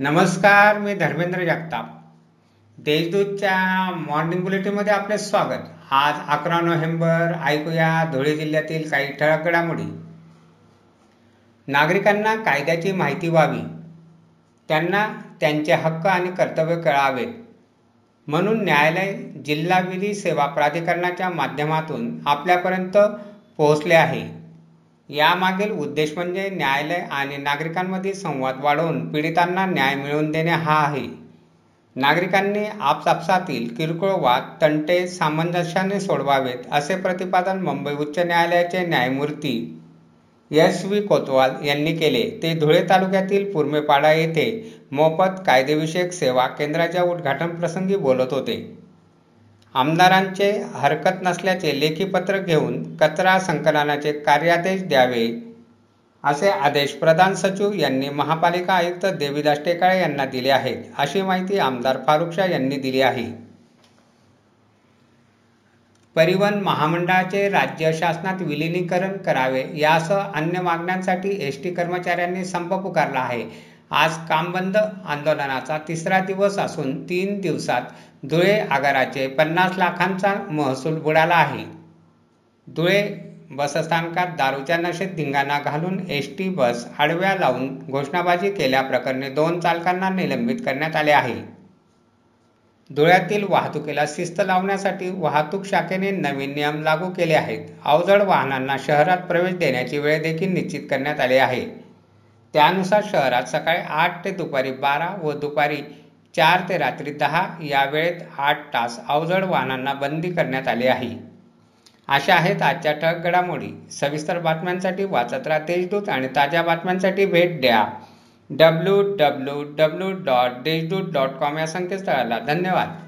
नमस्कार मी धर्मेंद्र जगताप. देशदूतच्या मॉर्निंग बुलेटिनमध्ये आपले स्वागत. आज अकरा नोव्हेंबर ऐकूया धुळे जिल्ह्यातील काही ठळक घडामोडी. नागरिकांना कायद्याची माहिती व्हावी. त्यांना त्यांचे हक्क आणि कर्तव्य कळावेत. म्हणून न्यायालय जिल्हा विधी सेवा प्राधिकरणाच्या माध्यमातून आपल्यापर्यंत पोहोचले आहे. यामागील उद्देश म्हणजे न्यायालय आणि नागरिकांमधील संवाद वाढवून पीडितांना न्याय मिळवून देणे हा आहे. नागरिकांनी आपसापसातील किरकोळ वाद तंटे सामंजस्याने सोडवावेत असे प्रतिपादन मुंबई उच्च न्यायालयाचे न्यायमूर्ती एस व्ही कोतवाल यांनी केले. ते धुळे तालुक्यातील पुरमेपाडा येथे मोफत कायदेविषयक सेवा केंद्राच्या उद्घाटन प्रसंगी बोलत होते. आमदारांचे हरकत नसल्याचे लेखीपत्र घेऊन कचरा संकलनाचे कार्यादेश द्यावे असे आदेश प्रधान सचिव यांनी महापालिका आयुक्त देवीदास टेकाळे यांना दिले आहेत अशी माहिती आमदार फारुख शाह यांनी दिली आहे. परिवहन महामंडळाचे राज्य शासनात विलिनीकरण करावे यासह अन्य मागण्यांसाठी एस टी कर्मचाऱ्यांनी संप पुकारला आहे. आज काम बंद आंदोलनाचा तिसरा दिवस असून तीन दिवसात धुळे आगाराचे पन्नास लाखांचा महसूल बुडाला आहे. धुळे बसस्थानकात दारूच्या नशेत धिंगाणा घालून एस टी बस आडव्या लावून घोषणाबाजी केल्याप्रकरणी दोन चालकांना निलंबित करण्यात आले आहे. धुळ्यातील वाहतुकीला शिस्त लावण्यासाठी वाहतूक शाखेने नवीन नियम लागू केले आहेत. अवजड वाहनांना शहरात प्रवेश देण्याची वेळ देखील निश्चित करण्यात आली आहे. त्यानुसार शहरात सकाळी आठ ते दुपारी बारा व दुपारी चार ते रात्री दहा या वेळेत आठ तास अवजड वाहनांना बंदी करण्यात आली आहे. अशा आहेत आजच्या ठळक घडामोडी. सविस्तर बातम्यांसाठी वाचत राहा देशदूत आणि ताज्या बातम्यांसाठी भेट द्या. W W W dot Deshdoot dot com या संकेतस्थळाला धन्यवाद.